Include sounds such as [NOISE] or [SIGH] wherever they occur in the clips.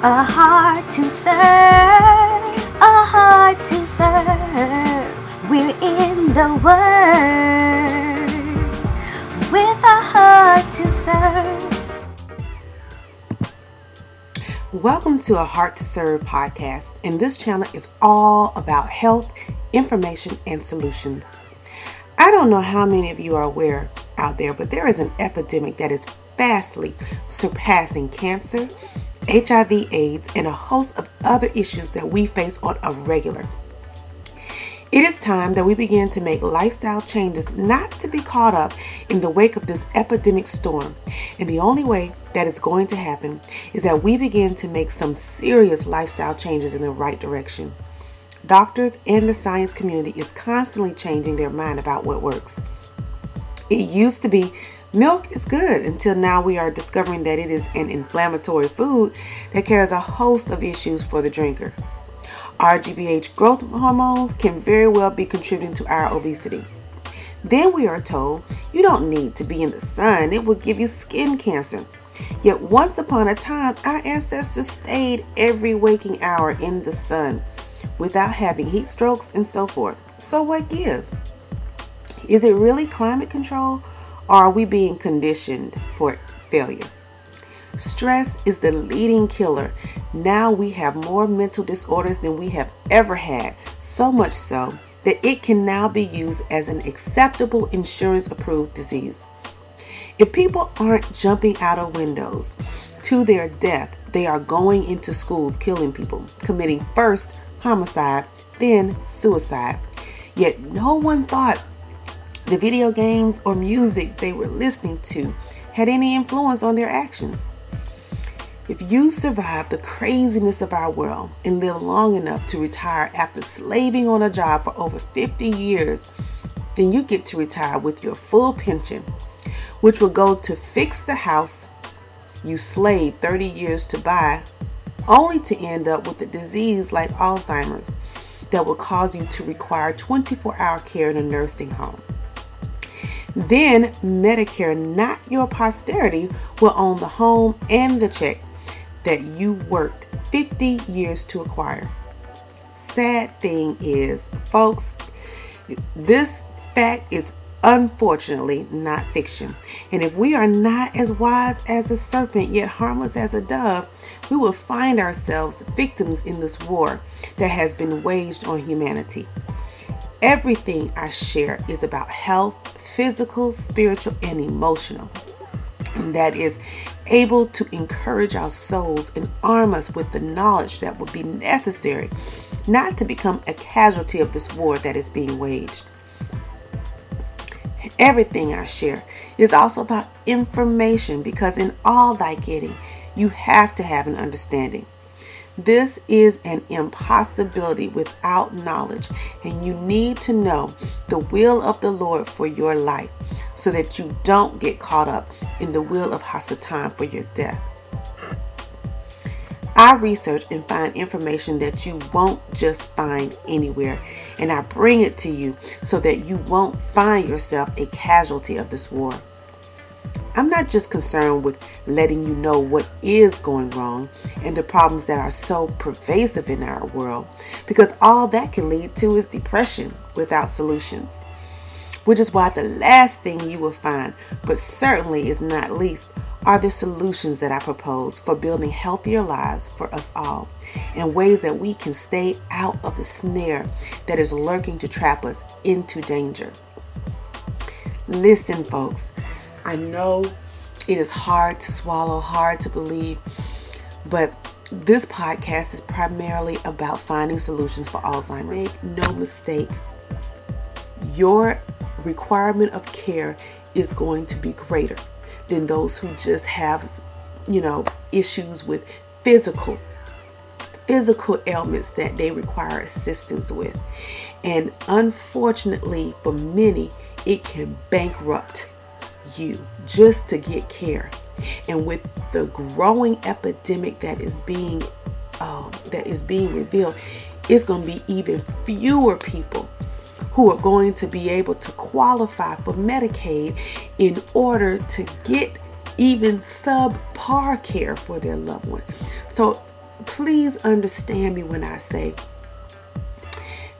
A heart to serve, a heart to serve. We're in the Word with a heart to serve. Welcome to a Heart to Serve podcast, and this channel is all about health, information, and solutions. I don't know how many of you are aware out there, but there is an epidemic that is vastly surpassing cancer, HIV, AIDS, and a host of other issues that we face on a regular. It is time that we begin to make lifestyle changes not to be caught up in the wake of this epidemic storm. And the only way that is going to happen is that we begin to make some serious lifestyle changes in the right direction. Doctors and the science community is constantly changing their mind about what works. It used to be Milk is good until now we are discovering that it is an inflammatory food that carries a host of issues for the drinker. RGBH growth hormones can very well be contributing to our obesity. Then we are told you don't need to be in the sun, it will give you skin cancer. Yet once upon a time, our ancestors stayed every waking hour in the sun without having heat strokes and so forth. So, what gives? Is it really climate control are we being conditioned for failure? Stress is the leading killer. Now we have more mental disorders than we have ever had, so much so that it can now be used as an acceptable insurance approved disease. If people aren't jumping out of windows to their death, they are going into schools killing people, committing first homicide, then suicide. Yet no one thought the video games or music they were listening to had any influence on their actions. If you survive the craziness of our world and live long enough to retire after slaving on a job for over 50 years, then you get to retire with your full pension, which will go to fix the house you slaved 30 years to buy, only to end up with a disease like Alzheimer's that will cause you to require 24 hour care in a nursing home. Then Medicare, not your posterity, will own the home and the check that you worked 50 years to acquire. Sad thing is, folks, this fact is unfortunately not fiction. And if we are not as wise as a serpent, yet harmless as a dove, we will find ourselves victims in this war that has been waged on humanity. Everything I share is about health, physical, spiritual, and emotional. And that is able to encourage our souls and arm us with the knowledge that will be necessary not to become a casualty of this war that is being waged. Everything I share is also about information because in all thy getting, you have to have an understanding. This is an impossibility without knowledge, and you need to know the will of the Lord for your life so that you don't get caught up in the will of Hasatan for your death. I research and find information that you won't just find anywhere, and I bring it to you so that you won't find yourself a casualty of this war. I'm not just concerned with letting you know what is going wrong and the problems that are so pervasive in our world, because all that can lead to is depression without solutions. Which is why the last thing you will find, but certainly is not least, are the solutions that I propose for building healthier lives for us all and ways that we can stay out of the snare that is lurking to trap us into danger. Listen, folks, I know it is hard to swallow, hard to believe, but this podcast is primarily about finding solutions for Alzheimer's. Make no mistake, your requirement of care is going to be greater than those who just have, you know, issues with physical physical ailments that they require assistance with. And unfortunately, for many, it can bankrupt you just to get care. And with the growing epidemic that is being um, that is being revealed, it's going to be even fewer people who are going to be able to qualify for Medicaid in order to get even subpar care for their loved one. So please understand me when I say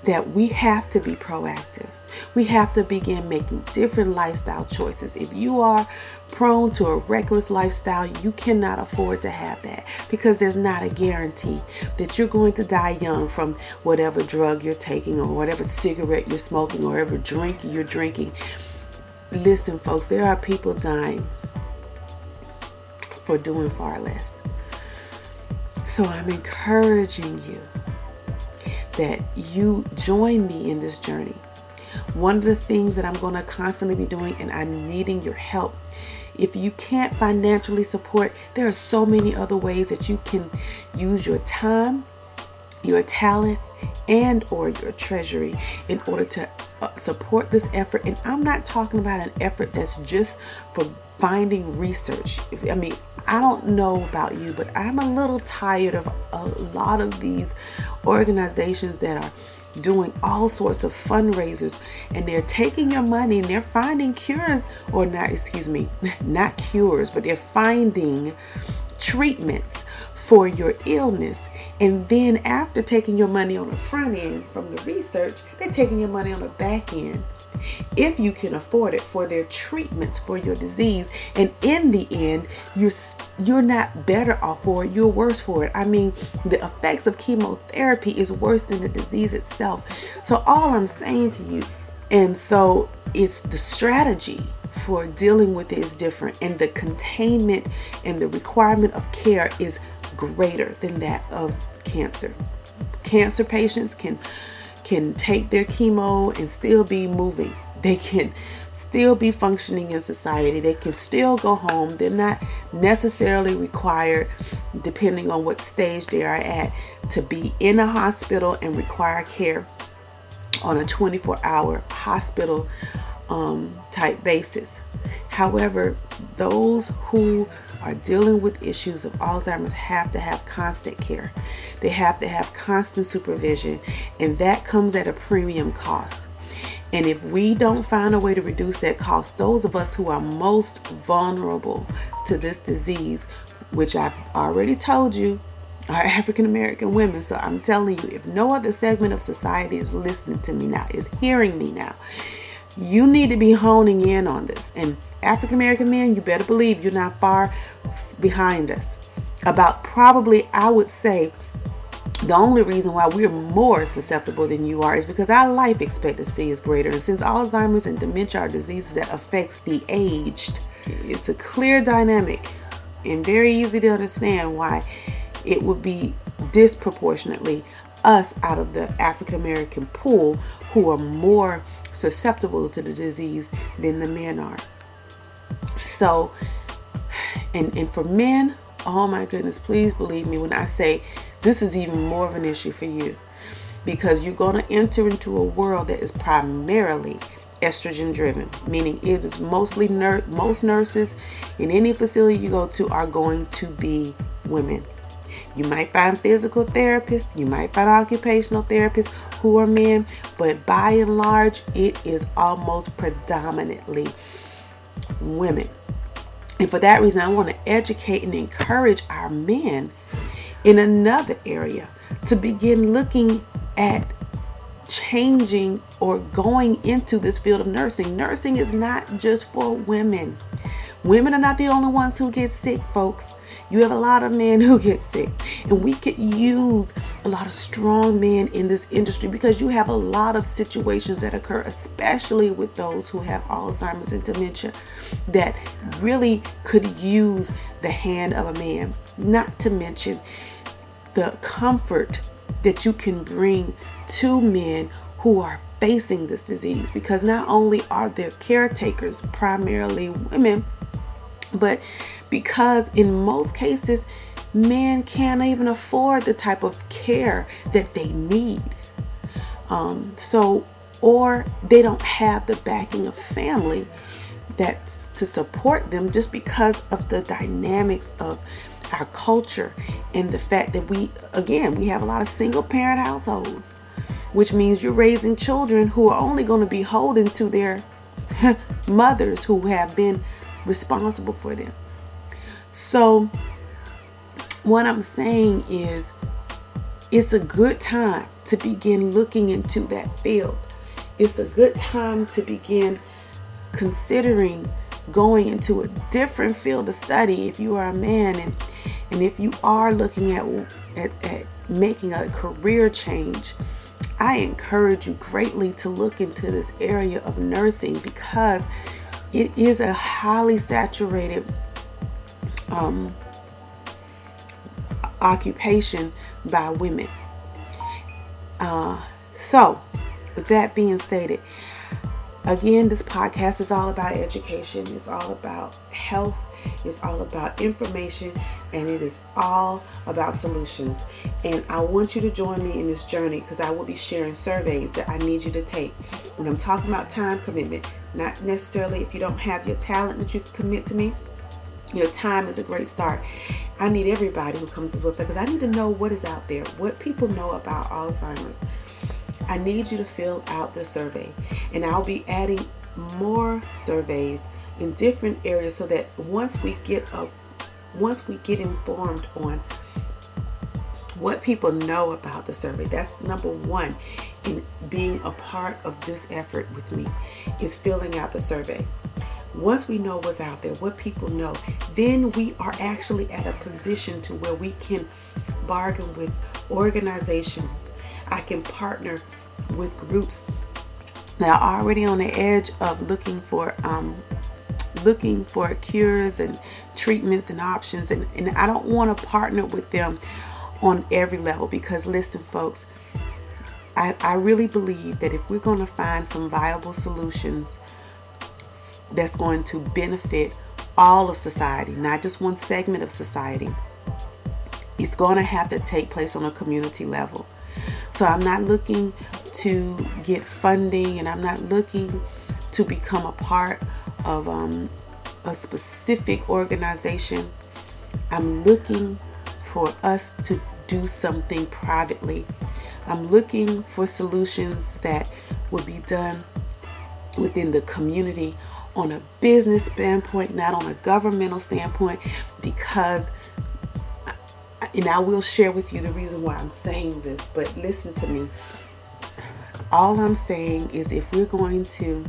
that we have to be proactive. We have to begin making different lifestyle choices. If you are prone to a reckless lifestyle, you cannot afford to have that because there's not a guarantee that you're going to die young from whatever drug you're taking or whatever cigarette you're smoking or whatever drink you're drinking. Listen, folks, there are people dying for doing far less. So I'm encouraging you that you join me in this journey. One of the things that I'm going to constantly be doing, and I'm needing your help. If you can't financially support, there are so many other ways that you can use your time, your talent, and or your treasury in order to uh, support this effort. And I'm not talking about an effort that's just for finding research. I mean, I don't know about you, but I'm a little tired of a lot of these organizations that are doing all sorts of fundraisers and they're taking your money and they're finding cures or not excuse me [LAUGHS] not cures but they're finding treatments for your illness. And then after taking your money on the front end from the research, they're taking your money on the back end. If you can afford it for their treatments for your disease, and in the end, you're you're not better off for it. You're worse for it. I mean, the effects of chemotherapy is worse than the disease itself. So all I'm saying to you, and so it's the strategy for dealing with it is different, and the containment and the requirement of care is greater than that of cancer. Cancer patients can can take their chemo and still be moving. They can still be functioning in society. They can still go home. They're not necessarily required, depending on what stage they are at, to be in a hospital and require care on a 24 hour hospital um, type basis. However, those who are dealing with issues of Alzheimer's have to have constant care. They have to have constant supervision, and that comes at a premium cost. And if we don't find a way to reduce that cost, those of us who are most vulnerable to this disease, which I've already told you are [LAUGHS] African American women. So I'm telling you, if no other segment of society is listening to me now, is hearing me now, you need to be honing in on this. And African American men, you better believe you're not far behind us. About probably, I would say, the only reason why we're more susceptible than you are is because our life expectancy is greater. And since Alzheimer's and dementia are diseases that affects the aged, it's a clear dynamic and very easy to understand why it would be disproportionately us out of the African American pool who are more susceptible to the disease than the men are. So, and, and for men, oh my goodness, please believe me when I say this is even more of an issue for you because you're going to enter into a world that is primarily estrogen driven, meaning it is mostly nur- most nurses in any facility you go to are going to be women. You might find physical therapists, you might find occupational therapists are men, but by and large, it is almost predominantly women. And for that reason, I want to educate and encourage our men in another area to begin looking at changing or going into this field of nursing. Nursing is not just for women. Women are not the only ones who get sick, folks. You have a lot of men [LAUGHS] who get sick, and we could use a lot of strong men in this industry because you have a lot of situations that occur, especially with those who have Alzheimer's and dementia, that really could use the hand of a man. Not to mention the comfort that you can bring to men who are facing this disease because not only are their caretakers primarily women but because in most cases, men can't even afford the type of care that they need. Um, so, or they don't have the backing of family that's to support them just because of the dynamics of our culture and the fact that we, again, we have a lot of single parent households, which means you're raising children who are only going to be holding to their [LAUGHS] mothers who have been responsible for them. So, what I'm saying is it's a good time to begin looking into that field. It's a good time to begin considering going into a different field of study if you are a man and and if you are looking at, at, at making a career change i encourage you greatly to look into this area of nursing because it is a highly saturated um, occupation by women. Uh, so with that being stated Again, this podcast is all about education, it's all about health, it's all about information, and it is all about solutions. And I want you to join me in this journey because I will be sharing surveys that I need you to take. When I'm talking about time commitment, not necessarily if you don't have your talent that you commit to me, your time is a great start. I need everybody who comes to this website because I need to know what is out there, what people know about Alzheimer's. I need you to fill out the survey. And I'll be adding more surveys in different areas so that once we get up once we get informed on what people know about the survey that's number one in being a part of this effort with me is filling out the survey. Once we know what's out there what people know then we are actually at a position to where we can bargain with organizations. I can partner with groups that are already on the edge of looking for um, looking for cures and treatments and options and, and I don't want to partner with them on every level because listen folks I, I really believe that if we're going to find some viable solutions that's going to benefit all of society not just one segment of society it's going to have to take place on a community level. So I'm not looking to get funding and I'm not looking to become a part of um, a specific organization. I'm looking for us to do something privately. I'm looking for solutions that will be done within the community on a business standpoint, not on a governmental standpoint, because and I will share with you the reason why I'm saying this, but listen to me. All I'm saying is if we're going to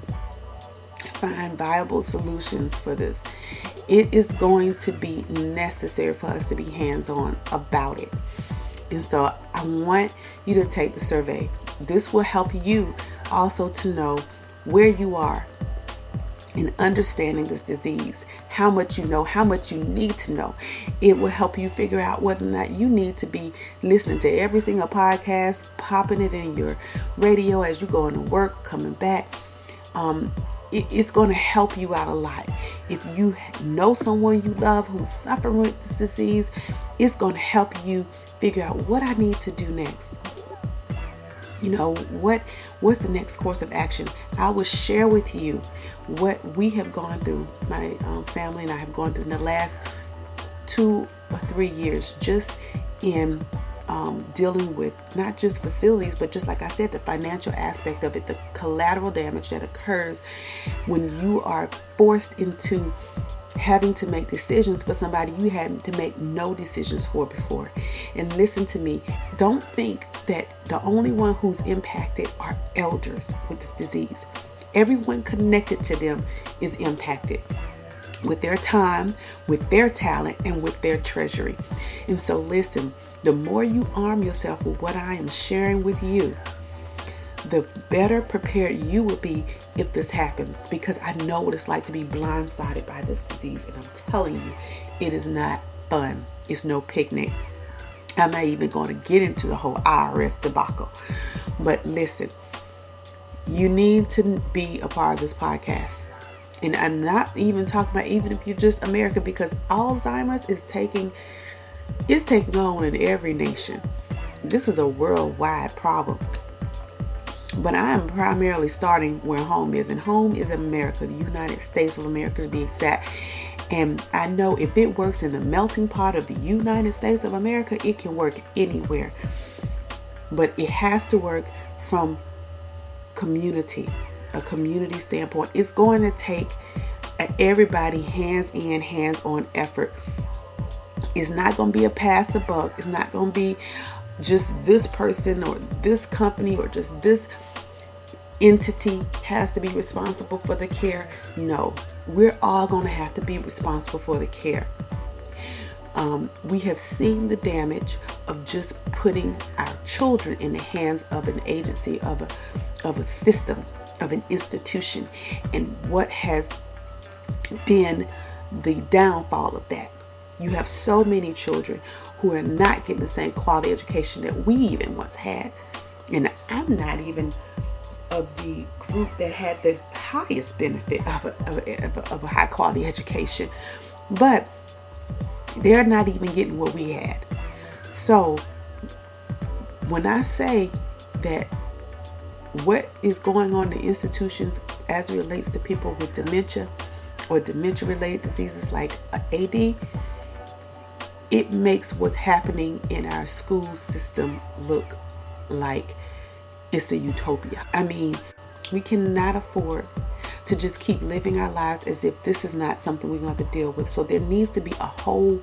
find viable solutions for this, it is going to be necessary for us to be hands on about it. And so I want you to take the survey. This will help you also to know where you are in understanding this disease, how much you know, how much you need to know. It will help you figure out whether or not you need to be listening to every single podcast, popping it in your radio as you're going to work, coming back. Um, it's going to help you out a lot. If you know someone you love who's suffering with this disease, it's going to help you figure out what I need to do next you know what what's the next course of action i will share with you what we have gone through my um, family and i have gone through in the last two or three years just in um, dealing with not just facilities but just like i said the financial aspect of it the collateral damage that occurs when you are forced into having to make decisions for somebody you had to make no decisions for before. And listen to me, don't think that the only one who's impacted are elders with this disease. Everyone connected to them is impacted with their time, with their talent, and with their treasury. And so, listen, the more you arm yourself with what I am sharing with you, the better prepared you will be if this happens because I know what it's like to be blindsided by this disease. And I'm telling you, it is not fun. It's no picnic. I'm not even going to get into the whole IRS debacle. But listen, you need to be a part of this podcast. And I'm not even talking about even if you're just American because Alzheimer's is taking it's taking on in every nation. This is a worldwide problem. But I am primarily starting where home is, and home is America, the United States of America to be exact. And I know if it works in the melting pot of the United States of America, it can work anywhere. But it has to work from community, a community standpoint. It's going to take everybody hands in, hands on effort It's not going to be a pass the buck. It's not going to be just this person or this company or just this entity has to be responsible for the care. No, we're all going to have to be responsible for the care. Um, we have seen the damage of just putting our children in the hands of an agency, of a, of a system, of an institution, and what has been the downfall of that. You have so many children who are not getting the same quality education that we even once had. And I'm not even of the group that had the highest benefit of a, of a, of a high quality education. But they're not even getting what we had. So when I say that what is going on in institutions as it relates to people with dementia or dementia related diseases like AD, it makes what's happening in our school system look like it's a utopia. I mean, we cannot afford to just keep living our lives as if this is not something we're going to deal with. So there needs to be a whole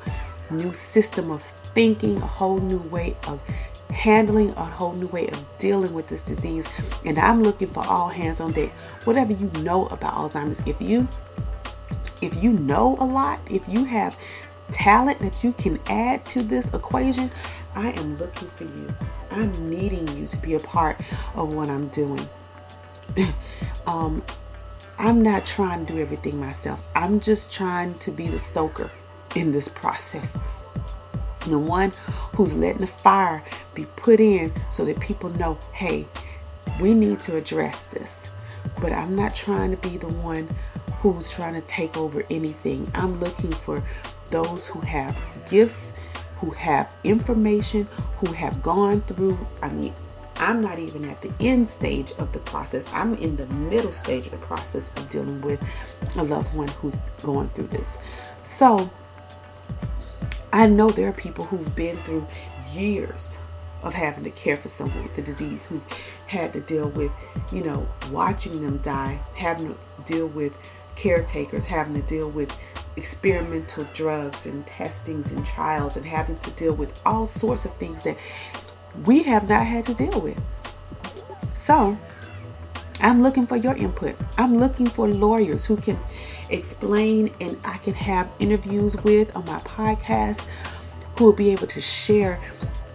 new system of thinking, a whole new way of handling, a whole new way of dealing with this disease. And I'm looking for all hands on deck. Whatever you know about Alzheimer's, if you if you know a lot, if you have talent that you can add to this equation, I am looking for you. I'm needing you to be a part of what I'm doing. [LAUGHS] um, I'm not trying to do everything myself. I'm just trying to be the stoker in this process. The one who's letting the fire be put in so that people know, hey, we need to address this. But I'm not trying to be the one who's trying to take over anything. I'm looking for those who have gifts, who have information, who have gone through, I mean, I'm not even at the end stage of the process. I'm in the middle stage of the process of dealing with a loved one who's going through this. So I know there are people who've been through years of having to care for someone with a disease who've had to deal with, you know, watching them die, having to deal with caretakers, having to deal with experimental drugs and testings and trials and having to deal with all sorts of things that we have not had to deal with. So, I'm looking for your input. I'm looking for lawyers who can explain and I can have interviews with on my podcast who will be able to share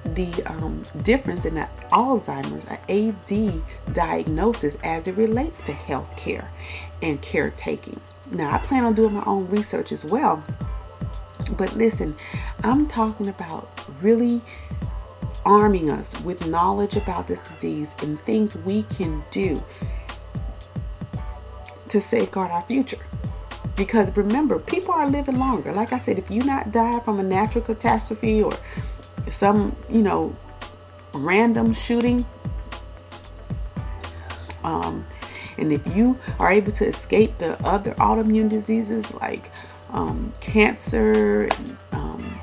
the um, difference in the Alzheimer's, AD diagnosis as it relates to healthcare and caretaking. Now, I plan on doing my own research as well. But listen, I'm talking about really arming us with knowledge about this disease and things we can do to safeguard our future. Because remember, people are living longer. Like I said, if you not die from a natural catastrophe or some, you know, random shooting, um, and if you are able to escape the other autoimmune diseases like um, cancer, and, um,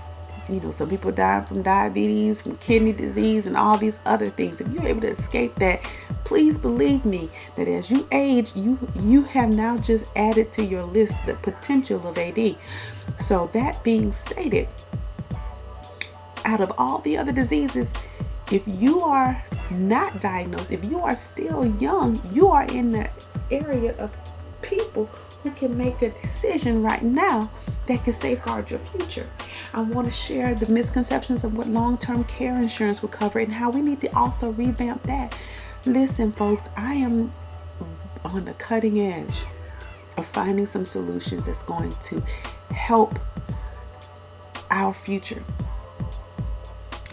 you know, some people die from diabetes, from kidney disease, and all these other things. If you're able to escape that, please believe me that as you age, you you have now just added to your list the potential of AD. So that being stated, out of all the other diseases, if you are not diagnosed, if you are still young, you are in the area of people who can make a decision right now that can safeguard your future. I want to share the misconceptions of what long term care insurance will cover and how we need to also revamp that. Listen, folks, I am on the cutting edge of finding some solutions that's going to help our future,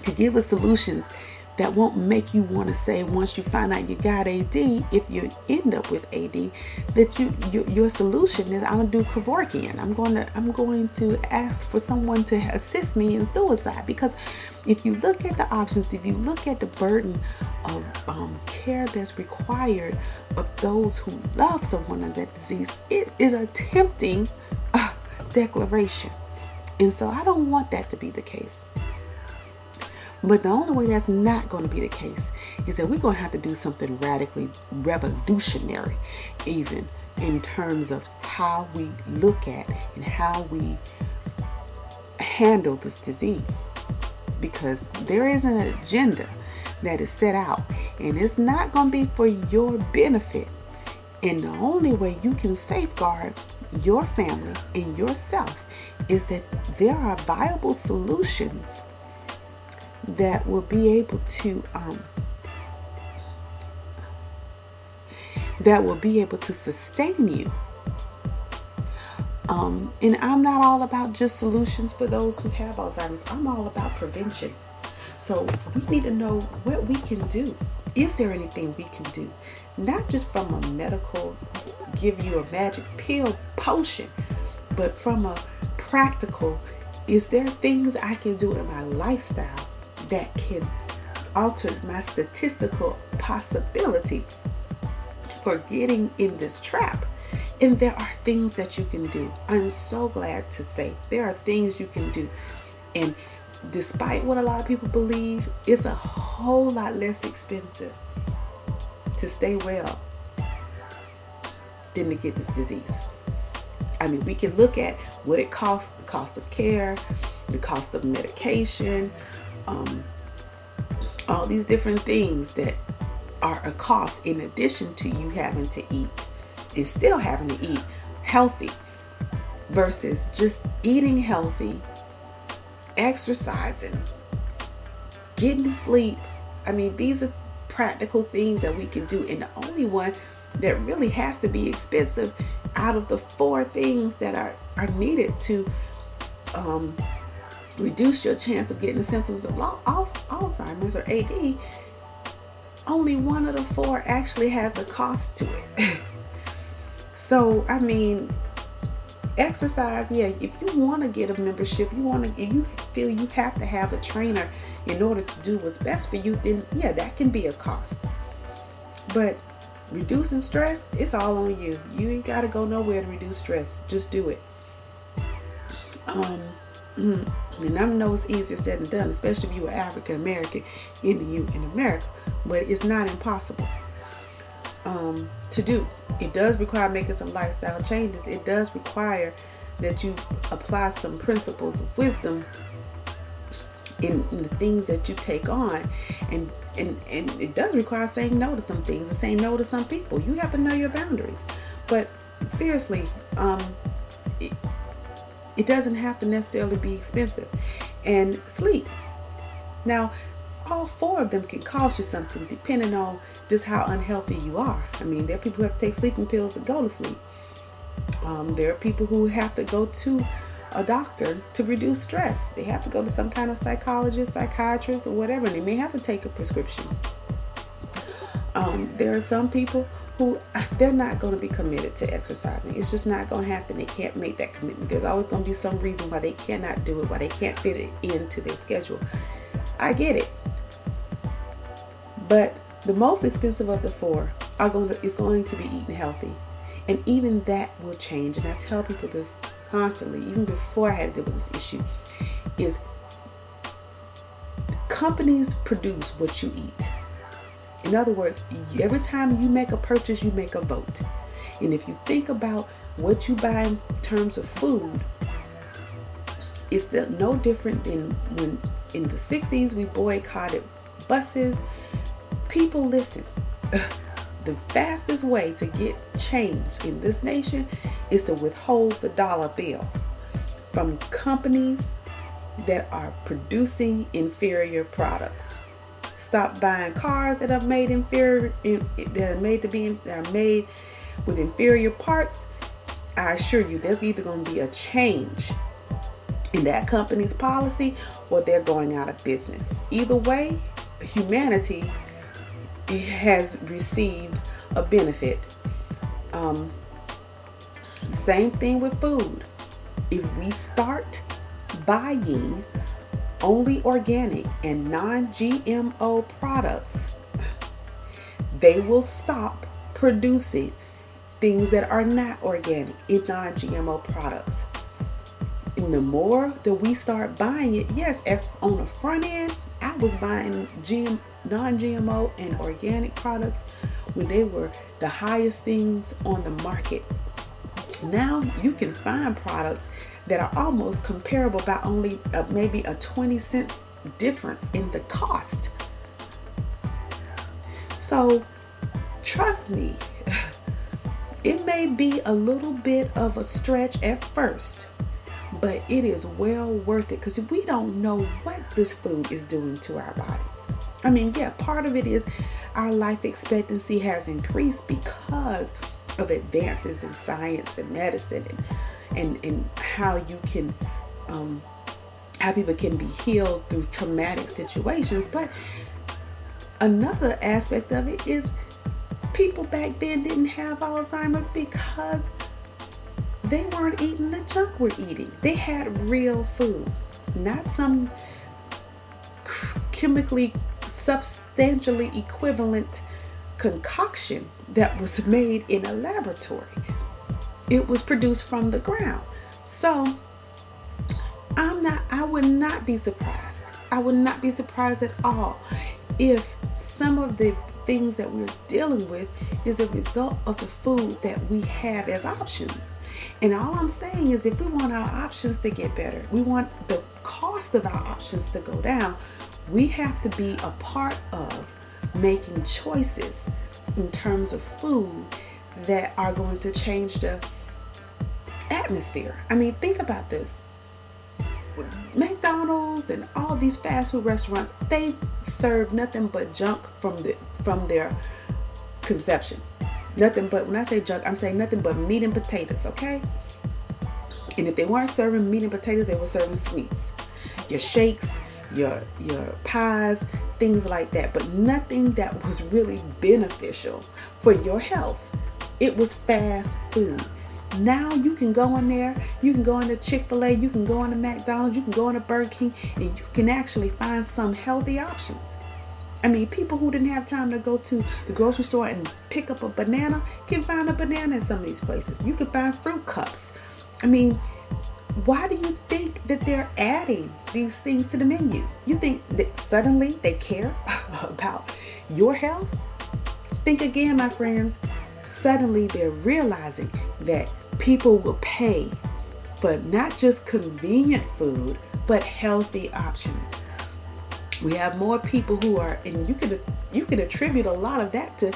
to give us solutions that won't make you want to say once you find out you got AD, if you end up with AD, that you, you your solution is I'm gonna do Kevorkian. I'm going to I'm going to ask for someone to assist me in suicide because if you look at the options, if you look at the burden of um, care that's required of those who love someone with that disease, it is a tempting uh, declaration. And so I don't want that to be the case. But the only way that's not going to be the case is that we're going to have to do something radically revolutionary, even in terms of how we look at and how we handle this disease because there is an agenda that is set out and it's not going to be for your benefit. And the only way you can safeguard your family and yourself is that there are viable solutions that will be able to um, that will be able to sustain you. Um, and I'm not all about just solutions for those who have Alzheimer's. I'm all about prevention. So we need to know what we can do. Is there anything we can do? Not just from a medical, give you a magic pill potion, but from a practical, is there things I can do in my lifestyle that can alter my statistical possibility for getting in this trap. And there are things that you can do. I'm so glad to say there are things you can do. And despite what a lot of people believe, it's a whole lot less expensive to stay well than to get this disease. I mean, we can look at what it costs the cost of care, the cost of medication, um, all these different things that are a cost in addition to you having to eat and still having to eat healthy versus just eating healthy, exercising, getting to sleep. I mean, these are practical things that we can do, and the only one that really has to be expensive out of the four things that are, are needed to um, reduce your chance of getting the symptoms of Alzheimer's or AD only one of the four actually has a cost to it. [LAUGHS] so, I mean, exercise, yeah, if you want to get a membership, you want to, if you feel you have to have a trainer in order to do what's best for you, then yeah, that can be a cost. But reducing stress, it's all on you. You ain't got to go nowhere to reduce stress. Just do it. Um, and I know it's easier said than done, especially if you are African American in the U in America but it's not impossible um, to do. It does require making some lifestyle changes. It does require that you apply some principles of wisdom in, in, the things that you take on and, and and it does require saying no to some things and saying no to some people you have to know your boundaries but seriously um, it, it doesn't have to necessarily be expensive and sleep now all four of them can cost you something depending on just how unhealthy you are. I mean, there are people who have to take sleeping pills to go to sleep. Um, there are people who have to go to a doctor to reduce stress. They have to go to some kind of psychologist, psychiatrist, or whatever, and they may have to take a prescription. Um, there are some people who they're not going to be committed to exercising. It's just not going to happen. They can't make that commitment. There's always going to be some reason why they cannot do it, why they can't fit it into their schedule. I get it. But the most expensive of the four are going to, is going to be eating healthy. And even that will change. And I tell people this constantly, even before I had to deal with this issue, is companies produce what you eat. In other words, every time you make a purchase, you make a vote. And if you think about what you buy in terms of food, it's no different than when in the 60s we boycotted buses people listen. [LAUGHS] the fastest way to get change in this nation is to withhold the dollar bill from companies that are producing inferior products. Stop buying cars that are made inferior that are made to be that are made with inferior parts. I assure you there's either going to be a change in that company's policy or they're going out of business. Either way, humanity has received a benefit. Um, same thing with food. If we start buying only organic and non GMO products, they will stop producing things that are not organic in non GMO products. And the more that we start buying it, yes, on the front end, I was buying GM, non-GMO and organic products when they were the highest things on the market. Now you can find products that are almost comparable by only uh, maybe a 20 cents difference in the cost. So, trust me, [LAUGHS] it may be a little bit of a stretch at first, but it is well worth it because we don't know what this food is doing to our bodies. I mean, yeah, part of it is our life expectancy has increased because of advances in science and medicine and and, and how you can um, how people can be healed through traumatic situations. But another aspect of it is people back then didn't have alzheimer's because they weren't eating the junk we're eating. They had real food not some chemically substantially equivalent concoction that was made in a laboratory. It was produced from the ground. So I'm not I would not be surprised. I would not be surprised at all if some of the things that we're dealing with is a result of the food that we have as options. And all I'm saying is if we want our options to get better, we want the cost of our options to go down, we have to be a part of making choices in terms of food that are going to change the atmosphere. I mean, think about this. McDonald's and all these fast food restaurants, they serve nothing but junk from the from their conception. Nothing but when I say junk, I'm saying nothing but meat and potatoes, okay? And if they weren't serving meat and potatoes, they were serving sweets. Your shakes, your your pies, things like that, but nothing that was really beneficial for your health. It was fast food. Now you can go in there, you can go into Chick-fil-A, you can go into McDonald's, you can go into Burger King, and you can actually find some healthy options. I mean, people who didn't have time to go to the grocery store and pick up a banana can find a banana in some of these places. You can find fruit cups. I mean, why do you think that they're adding these things to the menu? You think that suddenly they care [LAUGHS] about your health? Think again, my friends. Suddenly they're realizing that people will pay for not just convenient food, but healthy options. We have more people who are, and you could you could attribute a lot of that to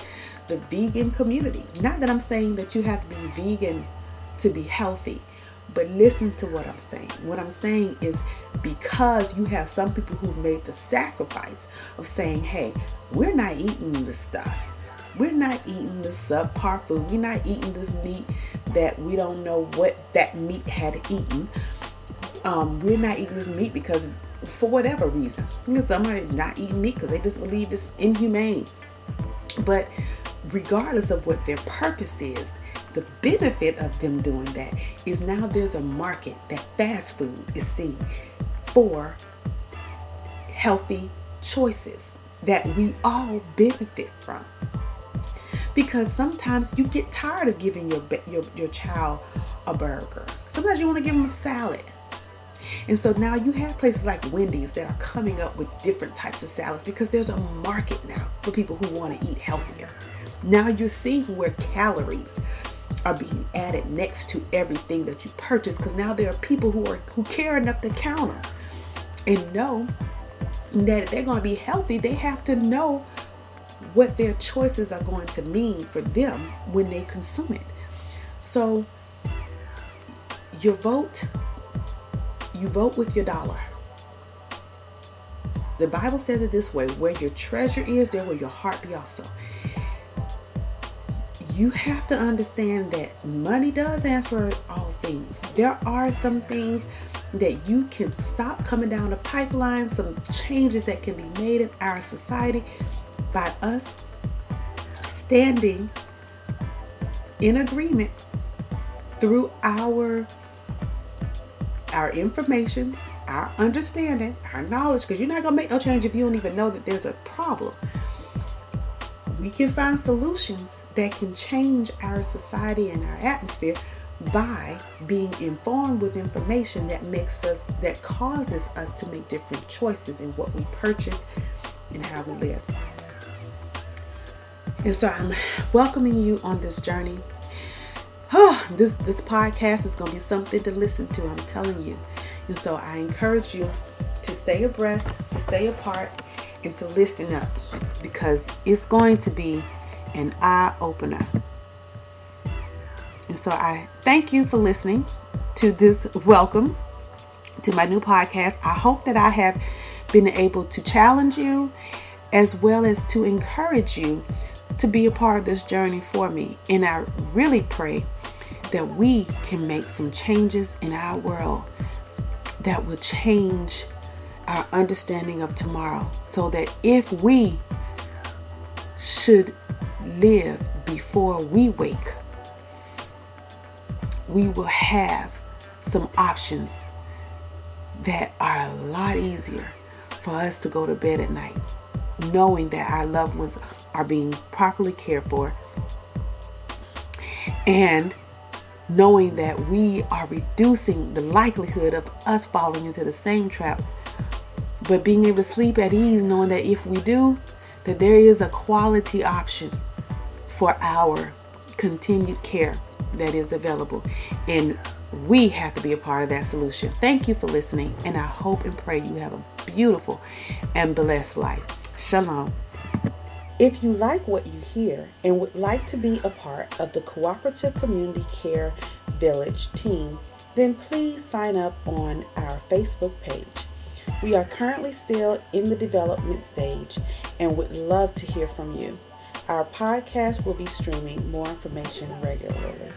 the vegan community. Not that I'm saying that you have to be vegan to be healthy, but listen to what I'm saying. What I'm saying is because you have some people who made the sacrifice of saying, hey, we're not eating this stuff. We're not eating the subpar food. We're not eating this meat that we don't know what that meat had eaten. Um, we're not eating this meat because for whatever reason. You some are not eating meat because they just believe it's inhumane. But regardless of what their purpose is, the benefit of them doing that is now there's a market that fast food is seeing for healthy choices that we all benefit from. Because sometimes you get tired of giving your, your, your child a burger. Sometimes you want to give them a salad. And so now you have places like Wendy's that are coming up with different types of salads because there's a market now for people who want to eat healthier. Now you're seeing where calories are being added next to everything that you purchase because now there are people who are who care enough to counter and know that if they're going to be healthy they have to know what their choices are going to mean for them when they consume it. So your vote you vote with your dollar. The bible says it this way where your treasure is there will your heart be also you have to understand that money does answer all things. There are some things that you can stop coming down the pipeline, some changes that can be made in our society by us standing in agreement through our our information, our understanding, our knowledge, because you're not gonna make no change if you don't even know that there's a problem we can find solutions that can change our society and our atmosphere by being informed with information that makes us that causes us to make different choices in what we purchase and how we live. And so I'm welcoming you on this journey. Oh, this this podcast is going to be something to listen to. I'm telling you. And so I encourage you to stay abreast, to stay apart, and to listen up because it's going to be an eye opener. And so I thank you for listening to this welcome to my new podcast. I hope that I have been able to challenge you as well as to encourage you to be a part of this journey for me. And I really pray that we can make some changes in our world that will change our understanding of tomorrow so that if we should live before we wake, we will have some options that are a lot easier for us to go to bed at night, knowing that our loved ones are being properly cared for and knowing that we are reducing the likelihood of us falling into the same trap. But being able to sleep at ease knowing that if we do that there is a quality option for our continued care that is available and we have to be a part of that solution thank you for listening and i hope and pray you have a beautiful and blessed life shalom if you like what you hear and would like to be a part of the Cooperative Community Care Village team, then please sign up on our Facebook page. We are currently still in the development stage and would love to hear from you. Our podcast will be streaming more information regularly.